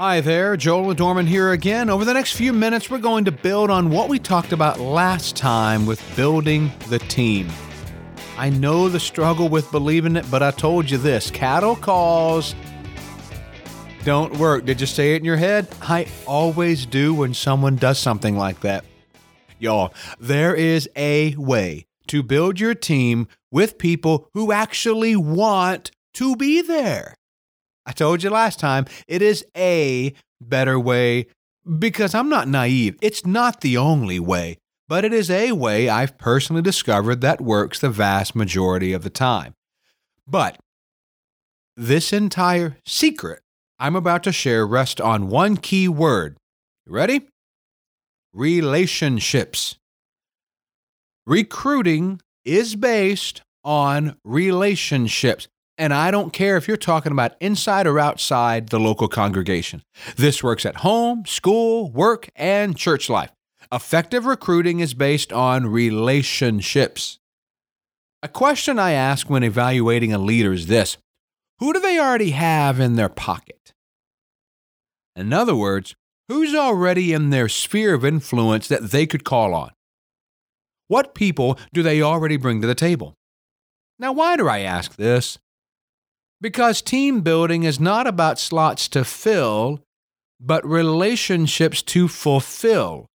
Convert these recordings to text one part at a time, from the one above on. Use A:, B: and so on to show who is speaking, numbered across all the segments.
A: Hi there, Joel Adorman here again. Over the next few minutes, we're going to build on what we talked about last time with building the team. I know the struggle with believing it, but I told you this cattle calls don't work. Did you say it in your head? I always do when someone does something like that. Y'all, there is a way to build your team with people who actually want to be there. I told you last time, it is a better way because I'm not naive. It's not the only way, but it is a way I've personally discovered that works the vast majority of the time. But this entire secret I'm about to share rests on one key word. Ready? Relationships. Recruiting is based on relationships. And I don't care if you're talking about inside or outside the local congregation. This works at home, school, work, and church life. Effective recruiting is based on relationships. A question I ask when evaluating a leader is this Who do they already have in their pocket? In other words, who's already in their sphere of influence that they could call on? What people do they already bring to the table? Now, why do I ask this? Because team building is not about slots to fill, but relationships to fulfill.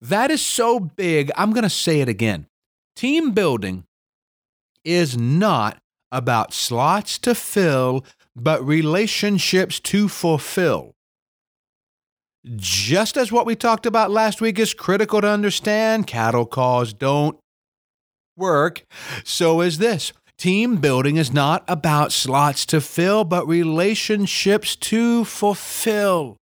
A: That is so big, I'm going to say it again. Team building is not about slots to fill, but relationships to fulfill. Just as what we talked about last week is critical to understand, cattle calls don't work, so is this. Team building is not about slots to fill, but relationships to fulfill.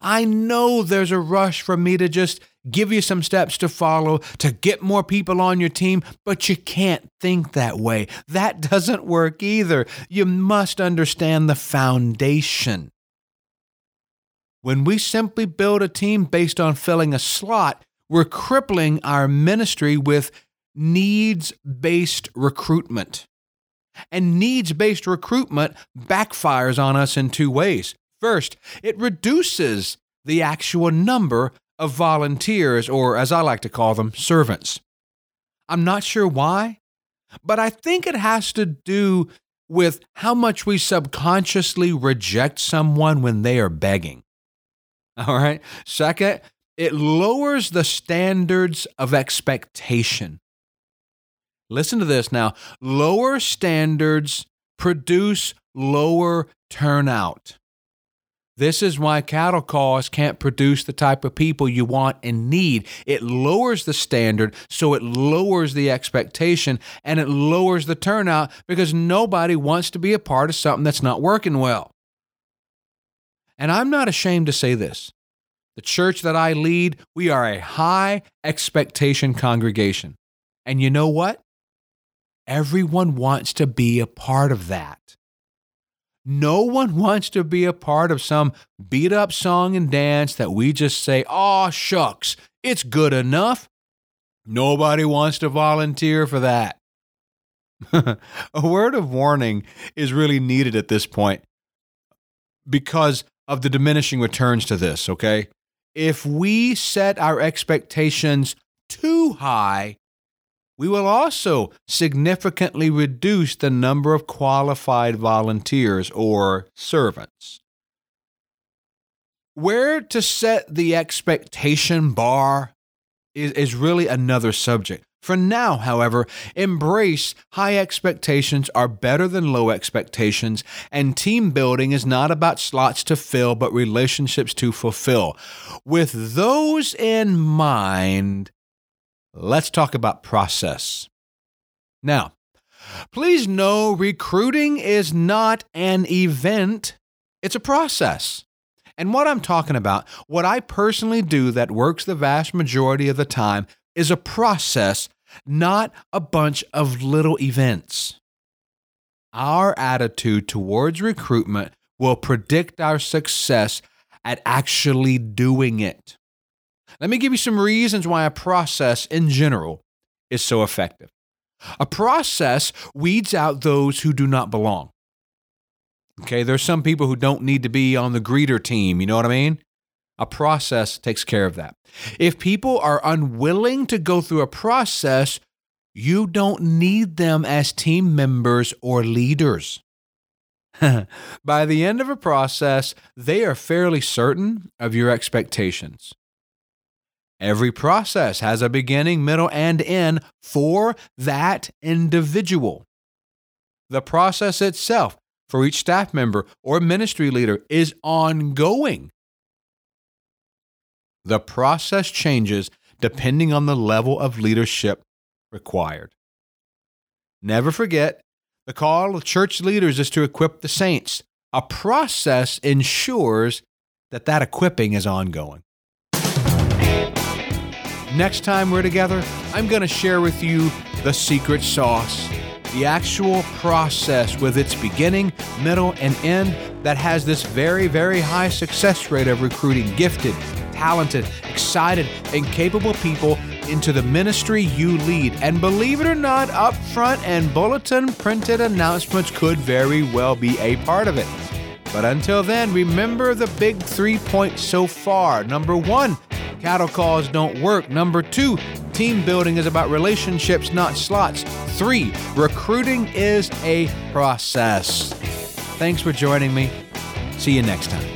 A: I know there's a rush for me to just give you some steps to follow to get more people on your team, but you can't think that way. That doesn't work either. You must understand the foundation. When we simply build a team based on filling a slot, we're crippling our ministry with needs based recruitment. And needs based recruitment backfires on us in two ways. First, it reduces the actual number of volunteers, or as I like to call them, servants. I'm not sure why, but I think it has to do with how much we subconsciously reject someone when they are begging. All right. Second, it lowers the standards of expectation. Listen to this now. Lower standards produce lower turnout. This is why cattle calls can't produce the type of people you want and need. It lowers the standard, so it lowers the expectation and it lowers the turnout because nobody wants to be a part of something that's not working well. And I'm not ashamed to say this. The church that I lead, we are a high expectation congregation. And you know what? Everyone wants to be a part of that. No one wants to be a part of some beat up song and dance that we just say, oh, shucks, it's good enough. Nobody wants to volunteer for that. a word of warning is really needed at this point because of the diminishing returns to this, okay? If we set our expectations too high, we will also significantly reduce the number of qualified volunteers or servants. Where to set the expectation bar is, is really another subject. For now, however, embrace high expectations are better than low expectations, and team building is not about slots to fill, but relationships to fulfill. With those in mind, let's talk about process. Now, please know recruiting is not an event, it's a process. And what I'm talking about, what I personally do that works the vast majority of the time, is a process, not a bunch of little events. Our attitude towards recruitment will predict our success at actually doing it. Let me give you some reasons why a process in general is so effective. A process weeds out those who do not belong. Okay, there's some people who don't need to be on the greeter team, you know what I mean? A process takes care of that. If people are unwilling to go through a process, you don't need them as team members or leaders. By the end of a process, they are fairly certain of your expectations. Every process has a beginning, middle, and end for that individual. The process itself for each staff member or ministry leader is ongoing. The process changes depending on the level of leadership required. Never forget the call of church leaders is to equip the saints. A process ensures that that equipping is ongoing. Next time we're together, I'm going to share with you the secret sauce, the actual process with its beginning, middle, and end that has this very, very high success rate of recruiting gifted, talented, excited, and capable people into the ministry you lead. And believe it or not, upfront and bulletin printed announcements could very well be a part of it. But until then, remember the big three points so far. Number one, Cattle calls don't work. Number two, team building is about relationships, not slots. Three, recruiting is a process. Thanks for joining me. See you next time.